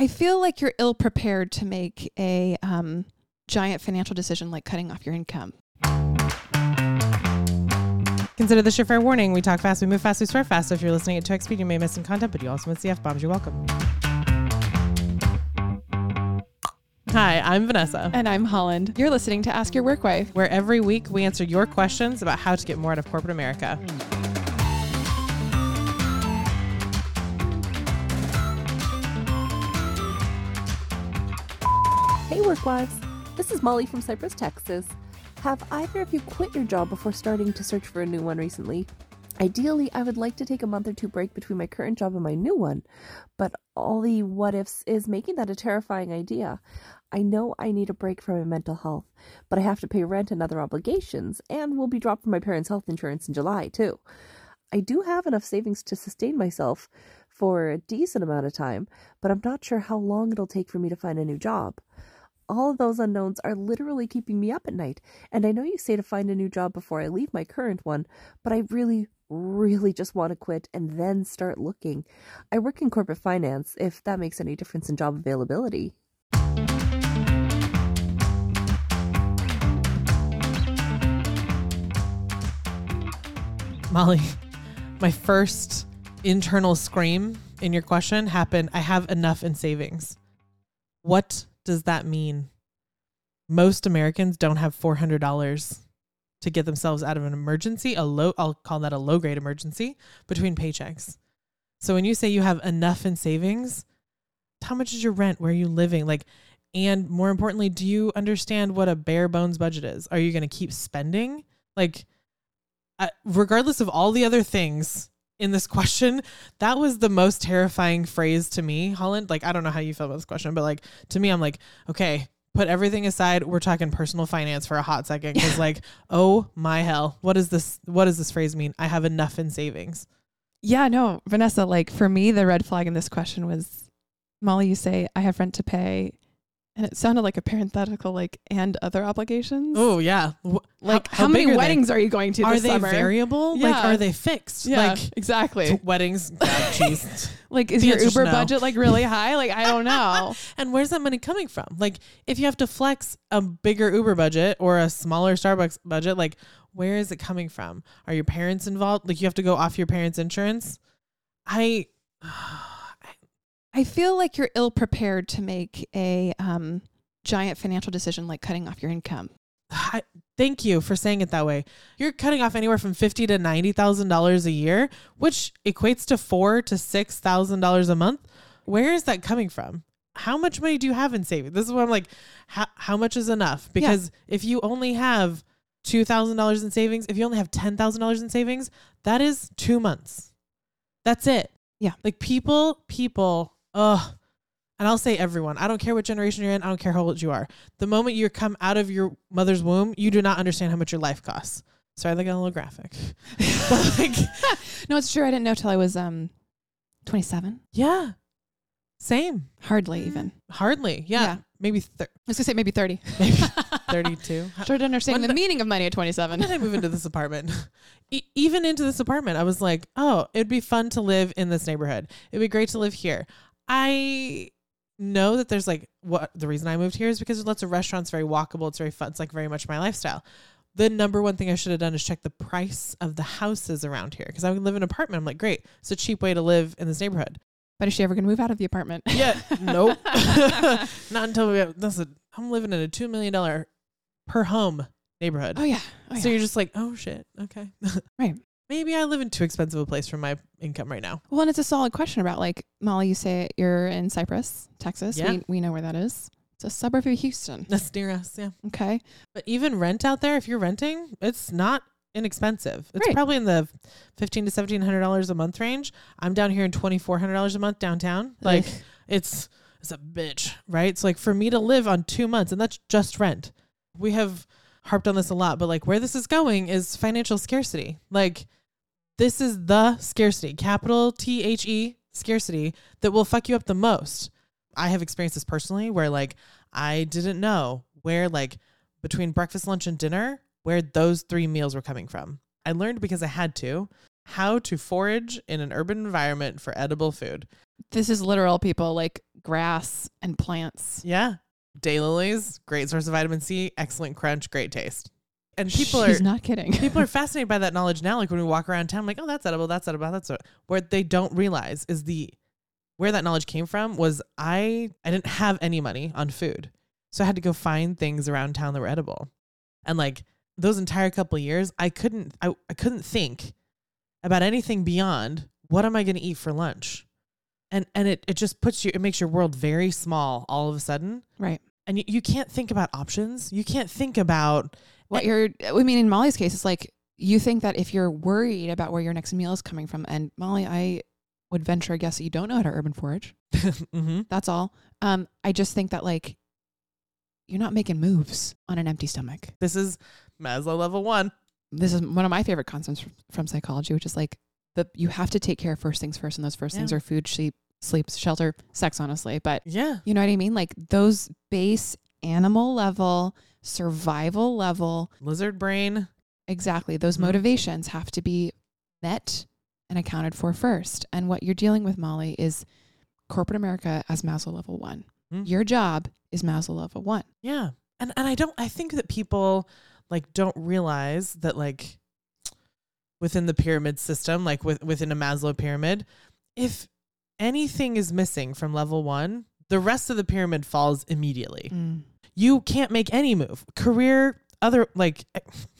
I feel like you're ill prepared to make a um, giant financial decision like cutting off your income. Consider this your fair warning. We talk fast, we move fast, we swear fast. So if you're listening at 2x speed, you may miss some content, but you also miss the F bombs. You're welcome. Hi, I'm Vanessa, And I'm Holland. You're listening to Ask Your Work Wife. where every week we answer your questions about how to get more out of corporate America. Work wives. This is Molly from Cypress, Texas. Have either of you quit your job before starting to search for a new one recently? Ideally, I would like to take a month or two break between my current job and my new one, but all the what ifs is making that a terrifying idea. I know I need a break from my mental health, but I have to pay rent and other obligations, and will be dropped from my parents' health insurance in July, too. I do have enough savings to sustain myself for a decent amount of time, but I'm not sure how long it'll take for me to find a new job. All of those unknowns are literally keeping me up at night, and I know you say to find a new job before I leave my current one, but I really, really just want to quit and then start looking. I work in corporate finance, if that makes any difference in job availability. Molly, my first internal scream in your question happened I have enough in savings. What does that mean? Most Americans don't have $400 to get themselves out of an emergency, a low I'll call that a low grade emergency between paychecks. So when you say you have enough in savings, how much is your rent? Where are you living? Like and more importantly, do you understand what a bare bones budget is? Are you going to keep spending? Like uh, regardless of all the other things in this question, that was the most terrifying phrase to me, Holland. Like, I don't know how you feel about this question, but like to me, I'm like, okay, put everything aside. We're talking personal finance for a hot second. Cause like, oh my hell, what is this? What does this phrase mean? I have enough in savings. Yeah, no, Vanessa, like for me, the red flag in this question was Molly, you say, I have rent to pay. And it sounded like a parenthetical, like, and other obligations. Oh yeah. Wh- like, how, many big are they? weddings are you going to Are this they summer? variable? Like, Yeah. are they fixed? Yeah, Like, exactly. weddings. God. Like, is The your Uber no. budget like really high? Like, I don't know. And where's that money coming from? Like, if you have to flex a bigger Uber budget or a smaller Starbucks budget, like, where is it coming from? Are your parents involved? Like, you have to go off your parents' insurance? I, I feel like you're ill prepared to make a um, giant financial decision like cutting off your income. I thank you for saying it that way. You're cutting off anywhere from fifty to ninety thousand dollars a year, which equates to four to six thousand dollars a month. Where is that coming from? How much money do you have in savings? This is what I'm like. How how much is enough? Because if you only have two thousand dollars in savings, if you only have ten thousand dollars in savings, that is two months. That's it. Yeah. Like people, people. Ugh. And I'll say everyone. I don't care what generation you're in. I don't care how old you are the moment you come out of your mother's womb, you do not understand how much your life costs. Sorry, that got a little graphic. like, No, it's true. I didn't know till I was um, 27. yeah, same. Hardly even. Hardly, yeah, Yeah. maybe thir- I was gonna say maybe 30. maybe thirty-two. Started understanding When the the- meaning of money at When 27. did I move into this apartment? E- even into this apartment, I was like, oh, it'd be fun to live in this neighborhood. It'd be great to live here. I know that there's like what the reason I moved here is because there's lots of restaurants, very walkable. It's very fun. It's like very much my lifestyle. The number one thing I should have done is check the price of the houses around here because I would live in an apartment. I'm like, great, it's a cheap way to live in this neighborhood. But is she ever gonna move out of the apartment? Yeah, nope, not until we. Have, that's a. I'm living in a two million dollar per home neighborhood. Oh yeah. Oh, So yeah. you're just like, oh shit, okay. Right. Maybe I live in too expensive a place for my income right now. Well, and it's a solid question about like Molly. You say you're in Cypress, Texas. Yeah. We we know where that is. It's a suburb of Houston. That's near us, yeah. Okay. But even rent out there, if you're renting, it's not inexpensive. It's Right. probably in the fifteen to seventeen hundred dollars a month range. I'm down here in twenty four hundred dollars a month downtown. Like it's it's a bitch, right? So like for me to live on two months, and that's just rent. We have harped on this a lot, but like where this is going is financial scarcity. Like this is the scarcity, capital T H E scarcity that will fuck you up the most. I have experienced this personally where like I didn't know where like between breakfast, lunch, and dinner, where those three meals were coming from. I learned because I had to. how to forage in an urban environment for edible food. This is literal people like grass and plants. Yeah. Daylilies, great source of vitamin C, excellent crunch, great taste. And people She's are not kidding. people are fascinated by that knowledge now. Like when we walk around town, like, oh, that's edible, that's edible, that's edible. What they don't realize is the where that knowledge came from was I I didn't have any money on food. So I had to go find things around town that were edible. And like those entire couple of years, I couldn't I, I couldn't think about anything beyond what am I gonna eat for lunch? And and it, it just puts you it makes your world very small all of a sudden. right. And you, you can't think about options. You can't think about What you're, I mean, in Molly's case, it's like you think that if you're worried about where your next meal is coming from, and Molly, I would venture a guess that you don't know how to urban forage. mm-hmm. That's all. Um, I just think that like you're not making moves on an empty stomach. This is Maslow level one. This is one of my favorite concepts from, psychology, which is like the you have to take care of first things first, and those first things are food, sleep, sleep, shelter, sex. Honestly, but Yeah. you know what I mean. Like those base animal level, survival level, Lizard brain. exactly. Those Mhm. motivations have to be met and accounted for first. And what you're dealing with, Molly, is corporate America as Maslow level one. Mm. Your job is Maslow level one. Yeah. And and I don't I think that people like don't realize that like within the pyramid system, like with, within a Maslow pyramid, if anything is missing from level 1, the rest of the pyramid falls immediately. You can't make any move. Career other like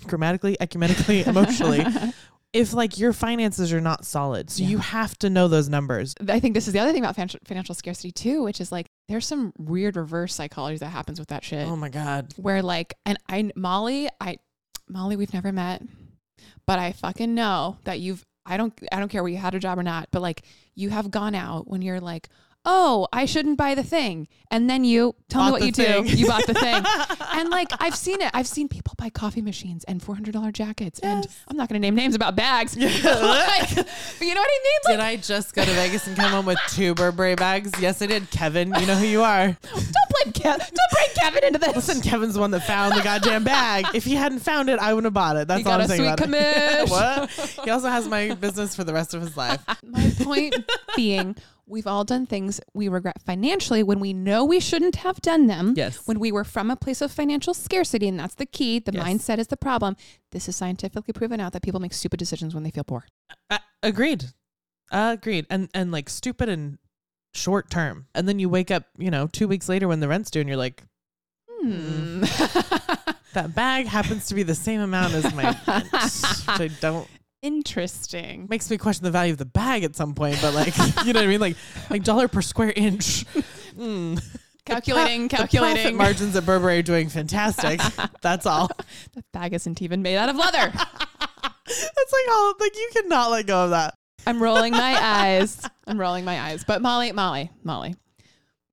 grammatically, ecumenically, emotionally, if like your finances are not solid. So Yeah. you have to know those numbers. I think this is the other thing about financial, financial scarcity too, which is like there's some weird reverse psychology that happens with that shit. Oh my god. where like, and I Molly, I Molly, we've never met, but I fucking know that you've. I don't. I don't care where you had a job or not, but like you have gone out when you're like, oh, I shouldn't buy the thing, and then you tell me what you thing. do. You bought the thing, and like I've seen it. I've seen people buy coffee machines and four hundred dollar jackets, and I'm not going to name names about bags. Like, but you know what I mean? Like, Did I just go to Vegas and come home with two Burberry bags? Yes, I did. Kevin, you know who you are. don't blame Kevin. Don't bring Kevin into this. Listen, Kevin's the one that found the goddamn bag. If he hadn't found it, I wouldn't have bought it. That's He all got I'm a saying sweet about it. commish. what? He also has my business for the rest of his life. My point being, we've all done things we regret financially when we know we shouldn't have done them. Yes. When we were from a place of financial scarcity, and that's the key. The Yes. mindset is the problem. This is scientifically proven out that people make stupid decisions when they feel poor. Uh, agreed. Uh, agreed. And and like stupid and short term. And then you wake up, you know, two weeks later when the rent's due, and you're like, Hmm. that bag happens to be the same amount as my rent. Which I don't Interesting. makes me question the value of the bag at some point. But like, you know what I mean? Like like dollar per square inch. Mm. Calculating, The profit calculating. margins at Burberry are doing fantastic. That's all. The bag isn't even made out of leather. That's like all like you cannot let go of that. I'm rolling my eyes. I'm rolling my eyes. But Molly, Molly, Molly,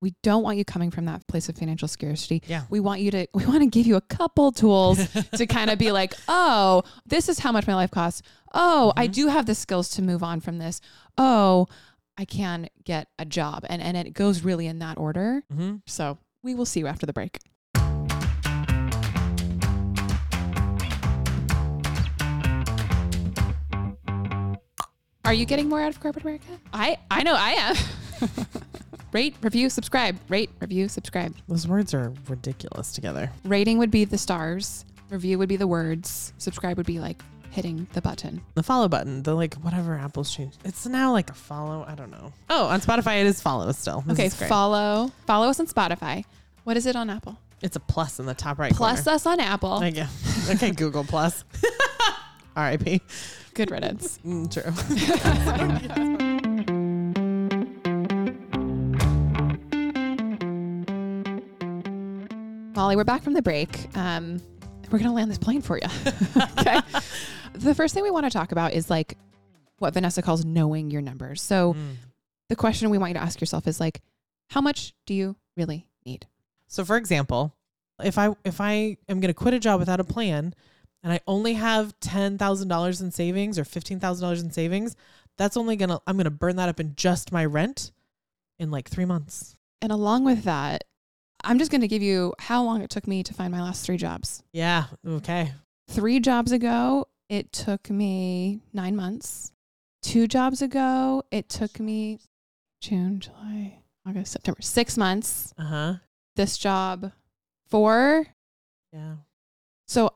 we don't want you coming from that place of financial scarcity. Yeah. We want you to, we want to give you a couple tools to kind of be like, oh, this is how much my life costs. Oh, I Mhm. do have the skills to move on from this. Oh, I can get a job. And, and it goes really in that order. Mm-hmm. So we will see you after the break. Are you getting more out of corporate America? I I know I am. Rate, review, subscribe. Rate, review, subscribe. Those words are ridiculous together. Rating would be the stars. Review would be the words. Subscribe would be like hitting the button. The follow button, the like whatever Apple's changed. It's now like a follow. I don't know. Oh, on Spotify it is follow still. This okay, follow. Follow us on Spotify. What is it on Apple? it's a plus in the top right Plus corner. us on Apple. Okay, okay, Google Plus. R.I.P. Good riddance. Mm, true. Molly, we're back from the break. Um, we're gonna land this plane for you. okay. the first thing we want to talk about is like what Vanessa calls knowing your numbers. So Mm. the question we want you to ask yourself is like, how much do you really need? So, for example, if I if I am going to quit a job without a plan, and I only have ten thousand dollars in savings or fifteen thousand dollars in savings, that's only gonna I'm gonna burn that up in just my rent in like three months. And along with that, I'm just gonna give you how long it took me to find my last three jobs. Yeah. Okay. Three jobs ago, it took me nine months. two jobs ago, it took me June, July, August, September, six months. Uh huh. This job, four. Yeah. So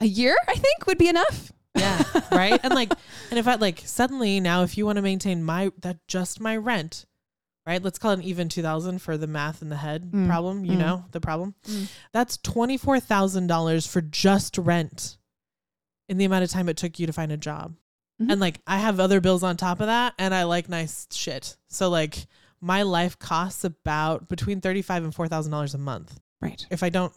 a year, I think, would be enough. Yeah. right. And like, and if I like suddenly now, if you want to maintain my that just my rent, right? Let's call it an even two thousand for the math in the head Mm, problem. You mm. know the problem. Mm. That's twenty four thousand dollars for just rent, in the amount of time it took you to find a job. Mhm. And like, I have other bills on top of that, and I like nice shit. So like, my life costs about between thirty five and four thousand dollars a month Right. if I don't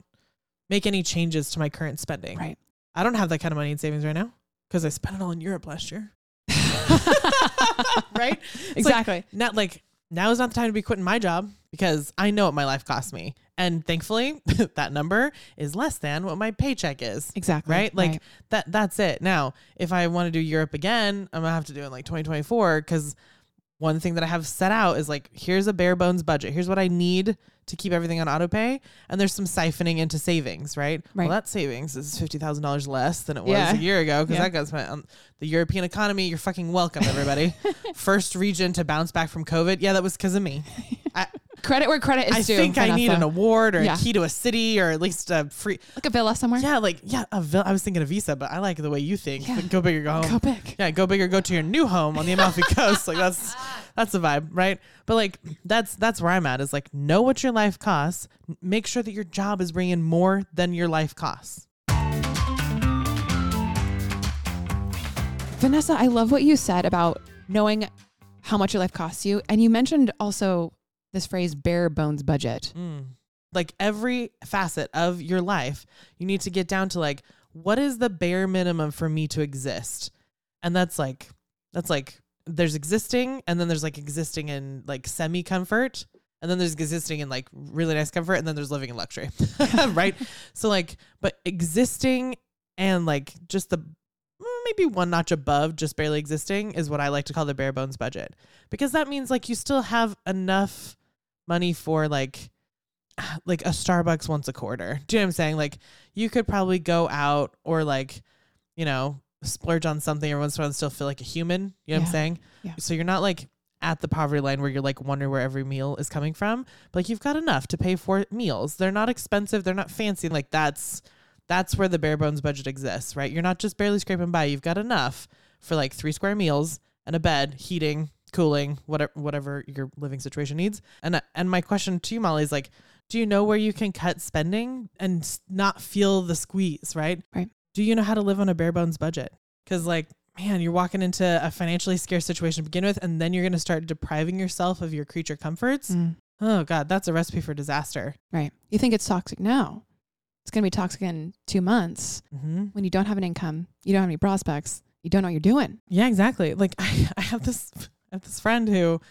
make any changes to my current spending. Right. I don't have that kind of money in savings right now because I spent it all in Europe last year. right? exactly. Not like now is not the time to be quitting my job because I know what my life cost me. And thankfully, that number is less than what my paycheck is. exactly. Right? Like that that's it. Now, if I want to do Europe again, I'm going to have to do it in like 2024 cuz one thing that I have set out is like here's a bare bones budget. Here's what I need to keep everything on auto pay and there's some siphoning into savings, right? Right. Well, that savings is $50,000 less than it was Yeah. a year ago cuz Yeah. that got spent on the European economy. You're fucking welcome everybody. First region to bounce back from COVID. Yeah, that was cuz of me. credit where credit is I due. I think I need an award or Yeah. a key to a city or at least a free like a villa somewhere. Yeah, like yeah, a vil- I was thinking a visa, but I like the way you think. Yeah. Go big or go home. Go big. Yeah, go big or go to your new home on the Amalfi Coast. Like that's that's the vibe, right? But like that's that's where I'm at. Is like know what your life costs. Make sure that your job is bringing more than your life costs. Vanessa, I love what you said about knowing how much your life costs you. And you mentioned also this phrase bare bones budget. Mm. Like every facet of your life, you need to get down to like what is the bare minimum for me to exist, and that's like that's like there's existing, and then there's like existing in like semi comfort, and then there's existing in like really nice comfort, and then there's living in luxury, right? So like, but existing and like just the maybe one notch above just barely existing is what I like to call the bare bones budget because that means like you still have enough money for like like a Starbucks once a quarter. Do you know what I'm saying? Like you could probably go out or like, you know, splurge on something every once in a while and still feel like a human. You know what I'm saying? Yeah. So you're not like at the poverty line where you're like wondering where every meal is coming from. But like you've got enough to pay for meals. They're not expensive. They're not fancy. Like that's that's where the bare bones budget exists, right? You're not just barely scraping by. You've got enough for like three square meals and a bed, heating, cooling, whatever whatever your living situation needs. And and my question to you, Molly, is like, do you know where you can cut spending and not feel the squeeze, right? Right. Do you know how to live on a bare bones budget? Because like, man, you're walking into a financially scarce situation to begin with, and then you're going to start depriving yourself of your creature comforts. Mm, Oh God, that's a recipe for disaster. right. You think it's toxic now. It's going to be toxic in two months Mm-hmm. when you don't have an income, you don't have any prospects, you don't know what you're doing. Yeah, exactly. Like I, I have this I have this friend who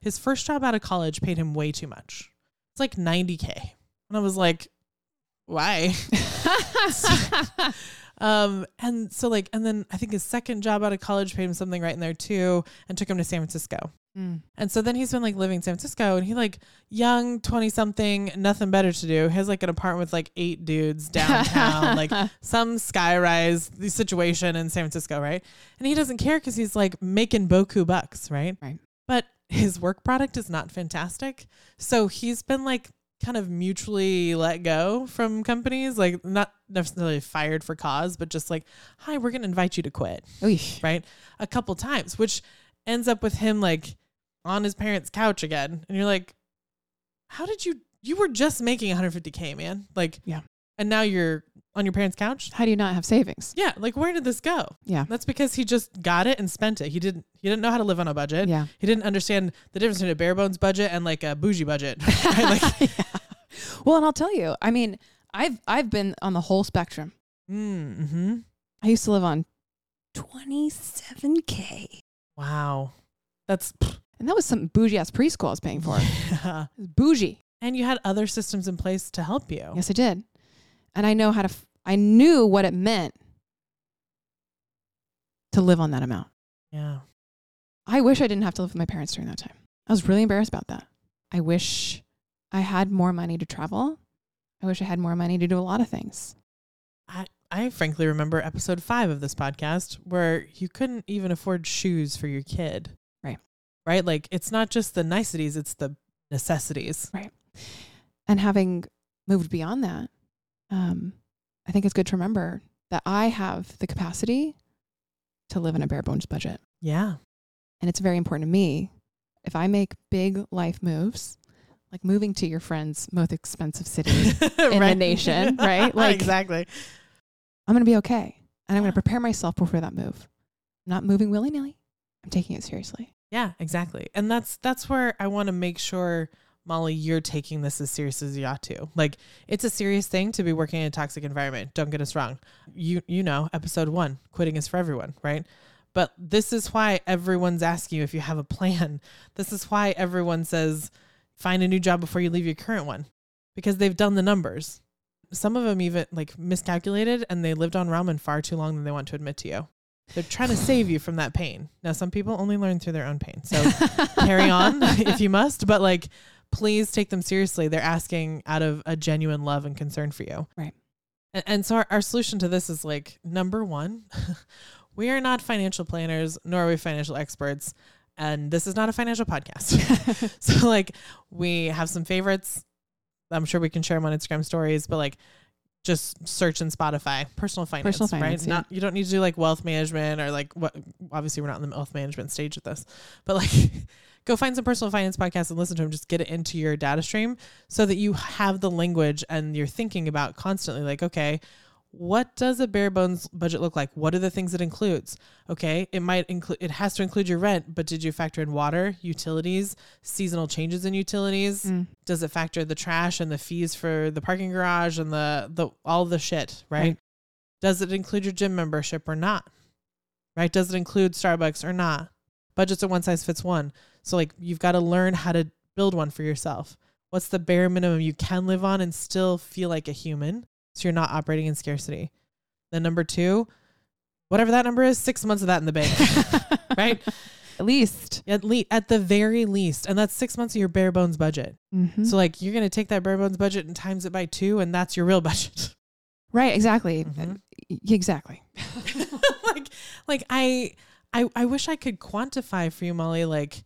his first job out of college paid him way too much. It's like 90k. And I was like, why? um and so like and then I think his second job out of college paid him something right in there too and took him to San Francisco. Mm. And so then he's been like living in San Francisco and he like young 20 something, nothing better to do. He has like an apartment with like eight dudes downtown, like some skyrise situation in San Francisco, right? And he doesn't care because he's like making boku bucks, right? Right. But his work product is not fantastic. So he's been like kind of mutually let go from companies, like not necessarily fired for cause, but just like, hi, we're going to invite you to quit, right? A couple times, which ends up with him like on his parents' couch again. And you're like, how did you, you were just making 150K, man. Like, Yeah. And now you're on your parents' couch? How do you not have savings? Yeah, like where did this go? Yeah. That's because he just got it and spent it. He didn't he didn't know how to live on a budget. Yeah. He didn't understand the difference between a bare bones budget and like a bougie budget. Right? Like Well, and I'll tell you, I mean, I've I've been on the whole spectrum. mm-hmm. I used to live on 27k. Wow. That's And that was some bougie ass preschool I was paying for. It yeah. was bougie. And you had other systems in place to help you. Yes, I did. And I know how to, f- I knew what it meant to live on that amount. Yeah. I wish I didn't have to live with my parents during that time. I was really embarrassed about that. I wish I had more money to travel. I wish I had more money to do a lot of things. I I frankly remember episode five of this podcast where you couldn't even afford shoes for your kid. Right. Right? Like it's not just the niceties, it's the necessities. Right. And having moved beyond that, um, I think it's good to remember that I have the capacity to live in a bare bones budget. Yeah. And it's very important to me. If I make big life moves, like moving to your friend's most expensive city, in the nation, right? Like- exactly. I'm going to be okay. And I'm going to prepare myself before that move. I'm not moving willy nilly. I'm taking it seriously. Yeah, exactly. And that's that's where I want to make sure Molly, you're taking this as serious as you ought to. Like it's a serious thing to be working in a toxic environment. Don't get us wrong. You you know, episode one, quitting is for everyone, right? But this is why everyone's asking you if you have a plan. This is why everyone says find a new job before you leave your current one. Because they've done the numbers. Some of them even like miscalculated and they lived on ramen far too long than they want to admit to you. They're trying to save you from that pain. Now, some people only learn through their own pain. So carry on if you must, but like, please take them seriously. They're asking out of a genuine love and concern for you. Right. And, and so our, our solution to this is like, number one, we are not financial planners, nor are we financial experts. And this is not a financial podcast. so like, we have some favorites. I'm sure we can share them on Instagram stories, but like, just search in Spotify personal finance, Personal finance, right? yeah. Not you don't need to do like wealth management or like what. Obviously, we're not in the wealth management stage with this, but like, go find some personal finance podcasts and listen to them. Just get it into your data stream so that you have the language and you're thinking about constantly. Like, okay, what does a bare bones budget look like? What are the things it includes? Okay, it might include. It has to include your rent, but did you factor in water, utilities, seasonal changes in utilities? Mm. does it factor the trash and the fees for the parking garage and the the all the shit, right? Right. Does it include your gym membership or not? Right? Does it include Starbucks or not? Budgets are one size fits one. So like you've got to learn how to build one for yourself. What's the bare minimum you can live on and still feel like a human? So you're not operating in scarcity. Then number 2, whatever that number is, 6 months of that in the bank, right? At least. At least at the very least. And that's 6 months of your bare bones budget. Mm-hmm. So like you're gonna take that bare bones budget and times it by two, and that's your real budget. right, exactly. Mhm. Exactly. like like I I I wish I could quantify for you, Molly, like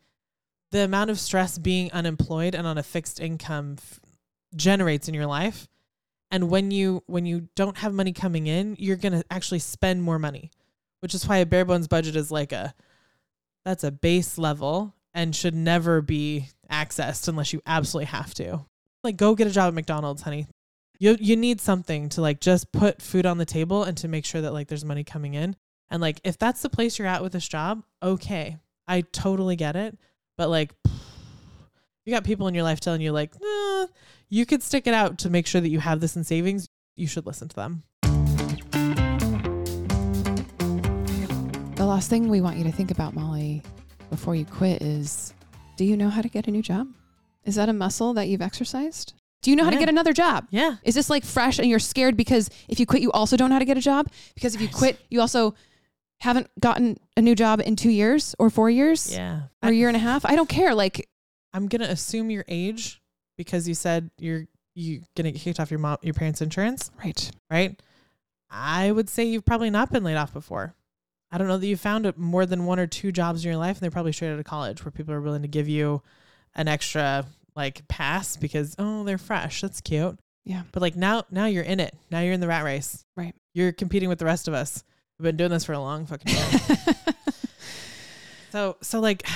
the amount of stress being unemployed and on a fixed income f- generates in your life. And when you when you don't have money coming in, you're gonna actually spend more money, which is why a bare bones budget is like a that's a base level and should never be accessed unless you absolutely have to. Like go get a job at McDonald's, honey. You you need something to like just put food on the table and to make sure that like there's money coming in. And like if that's the place you're at with this job, okay. I totally get it. But like you got people in your life telling you like, nah, you could stick it out to make sure that you have this in savings, you should listen to them. The last thing we want you to think about, Molly, before you quit is do you know how to get a new job? Is that a muscle that you've exercised? Do you know how to get another job? Yeah. Is this like fresh and you're scared because if you quit, you also don't know how to get a job? Because if you quit, you also haven't gotten a new job in two years or four years Yeah. or a year and a half? I don't care. Like, I'm gonna assume your age because you said you're you're gonna get kicked off your mom your parents' insurance, right. right? I would say you've probably not been laid off before. I don't know that you found it more than one or two jobs in your life, and they're probably straight out of college where people are willing to give you an extra like pass because oh they're fresh. That's cute. Yeah. But like now now you're in it. Now you're in the rat race. Right. You're competing with the rest of us. We've been doing this for a long fucking time. So so like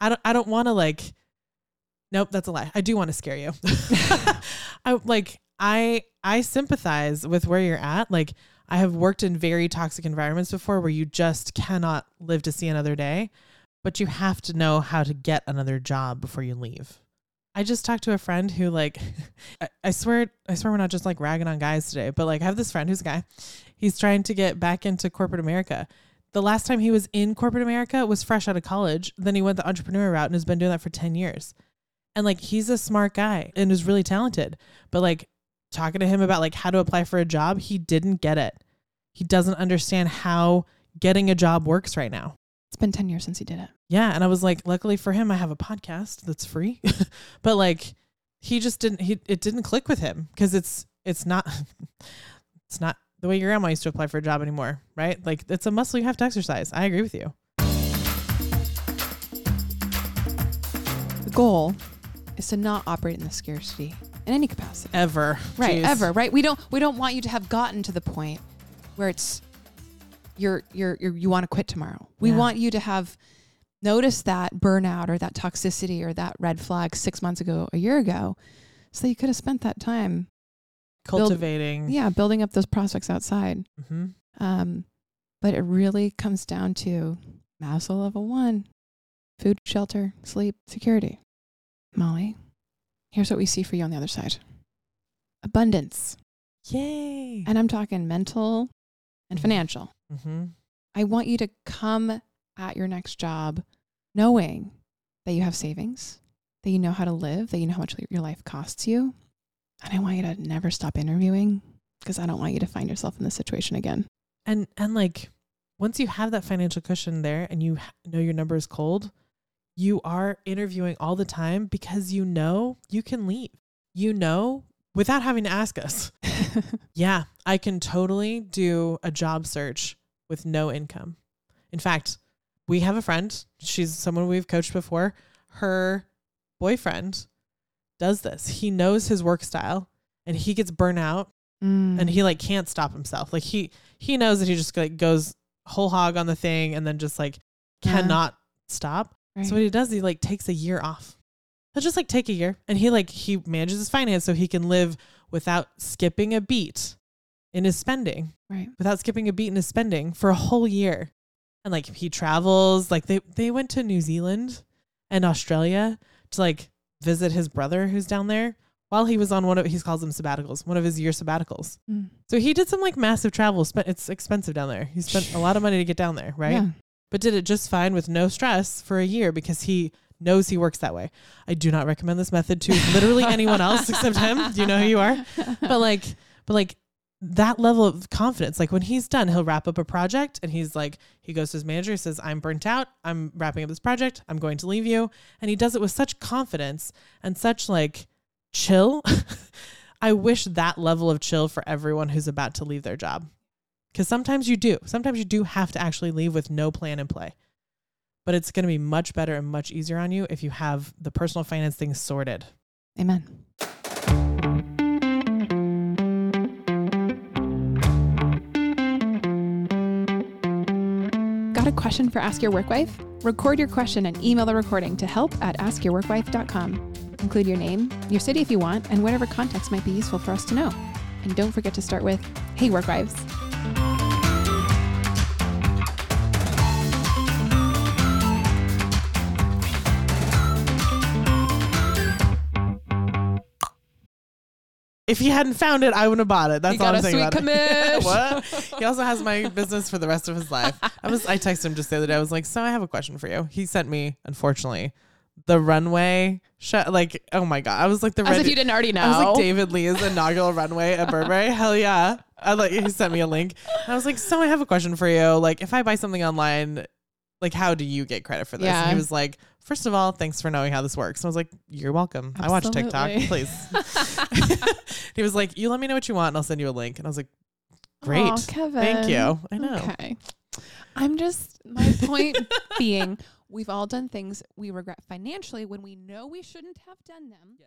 I don't I don't want to like Nope, that's a lie. I do want to scare you. I like I I sympathize with where you're at. Like I have worked in very toxic environments before where you just cannot live to see another day, but you have to know how to get another job before you leave. I just talked to a friend who like I, I swear I swear we're not just like ragging on guys today, but like I have this friend who's a guy. He's trying to get back into corporate America. The last time he was in corporate America was fresh out of college. Then he went the entrepreneur route and has been doing that for 10 years. And like he's a smart guy and is really talented. But like talking to him about like how to apply for a job, he didn't get it. He doesn't understand how getting a job works right now. It's been 10 years since he did it. Yeah, and I was like, luckily for him, I have a podcast that's free. but like, he just didn't. He it didn't click with him because it's it's not it's not the way your grandma used to apply for a job anymore, right? Like it's a muscle you have to exercise. I agree with you. The goal is to not operate in the scarcity in any capacity. Ever. Right, Jeez. ever, right? We don't we don't want you to have gotten to the point where it's you're you're, you're you want to quit tomorrow. We Yeah. want you to have noticed that burnout or that toxicity or that red flag 6 months ago, a year ago, so you could have spent that time Cultivating. yeah, building up those prospects outside. hmm Um, but it really comes down to Maslow level one food, shelter, sleep, security. Molly, here's what we see for you on the other side abundance. Yay. And I'm talking mental and financial. hmm I want you to come at your next job knowing that you have savings, that you know how to live, that you know how much your life costs you. And I want you to never stop interviewing because I don't want you to find yourself in this situation again. And and like once you have that financial cushion there and you know your number is cold, you are interviewing all the time because you know you can leave. You know without having to ask us. Yeah, I can totally do a job search with no income. In fact, we have a friend, she's someone we've coached before. Her boyfriend does this. He knows his work style and he gets burnt out Mm. and he like can't stop himself. Like he he knows that he just like goes whole hog on the thing and then just like Yeah. cannot stop. Right. So what he does, he like takes a year off. He'll just like take a year and he like he manages his finance so he can live without skipping a beat in his spending, right. without skipping a beat in his spending for a whole year. And like he travels, like they they went to New Zealand and Australia to like visit his brother who's down there while he was on one of he calls them sabbaticals, one of his year sabbaticals. Mm. So he did some like massive travel. Spent it's expensive down there. He spent a lot of money to get down there, right? Yeah. But did it just fine with no stress for a year because he knows he works that way. I do not recommend this method to literally anyone else except him. Do you know who you are? But like, but like that level of confidence, like when he's done, he'll wrap up a project and he's like, he goes to his manager, he says, I'm burnt out. I'm wrapping up this project. I'm going to leave you. And he does it with such confidence and such like chill. I wish that level of chill for everyone who's about to leave their job. Because sometimes you do. Sometimes you do have to actually leave with no plan in play. But it's going to be much better and much easier on you if you have the personal finance things sorted. Amen. Got a question for Ask Your Work Wife? Record your question and email the recording to help at askyourworkwife.com. Include your name, your city if you want, and whatever context might be useful for us to know. And don't forget to start with, Hey, Work Wives. If he hadn't found it, I wouldn't have bought it. That's You all got I'm a saying sweet about it. commish. what? He also has my business for the rest of his life. I was I texted him just the other day. I was like, "So I have a question for you." He sent me, unfortunately, the runway shot. Like, oh my god, I was like the As red. if you didn't already know. I was like David Lee's inaugural runway at Burberry. Hell yeah! I like he sent me a link. I was like, "So I have a question for you. Like, if I buy something online, like how do you get credit for this?" And Yeah. he was like, First of all, thanks for knowing how this works. And I was like, You're welcome. I watch TikTok, please. he was like, You let me know what you want and I'll send you a link. And I was like, Great. Aw, Kevin. Thank you. I know. Okay. I'm just my point being we've all done things we regret financially when we know we shouldn't have done them.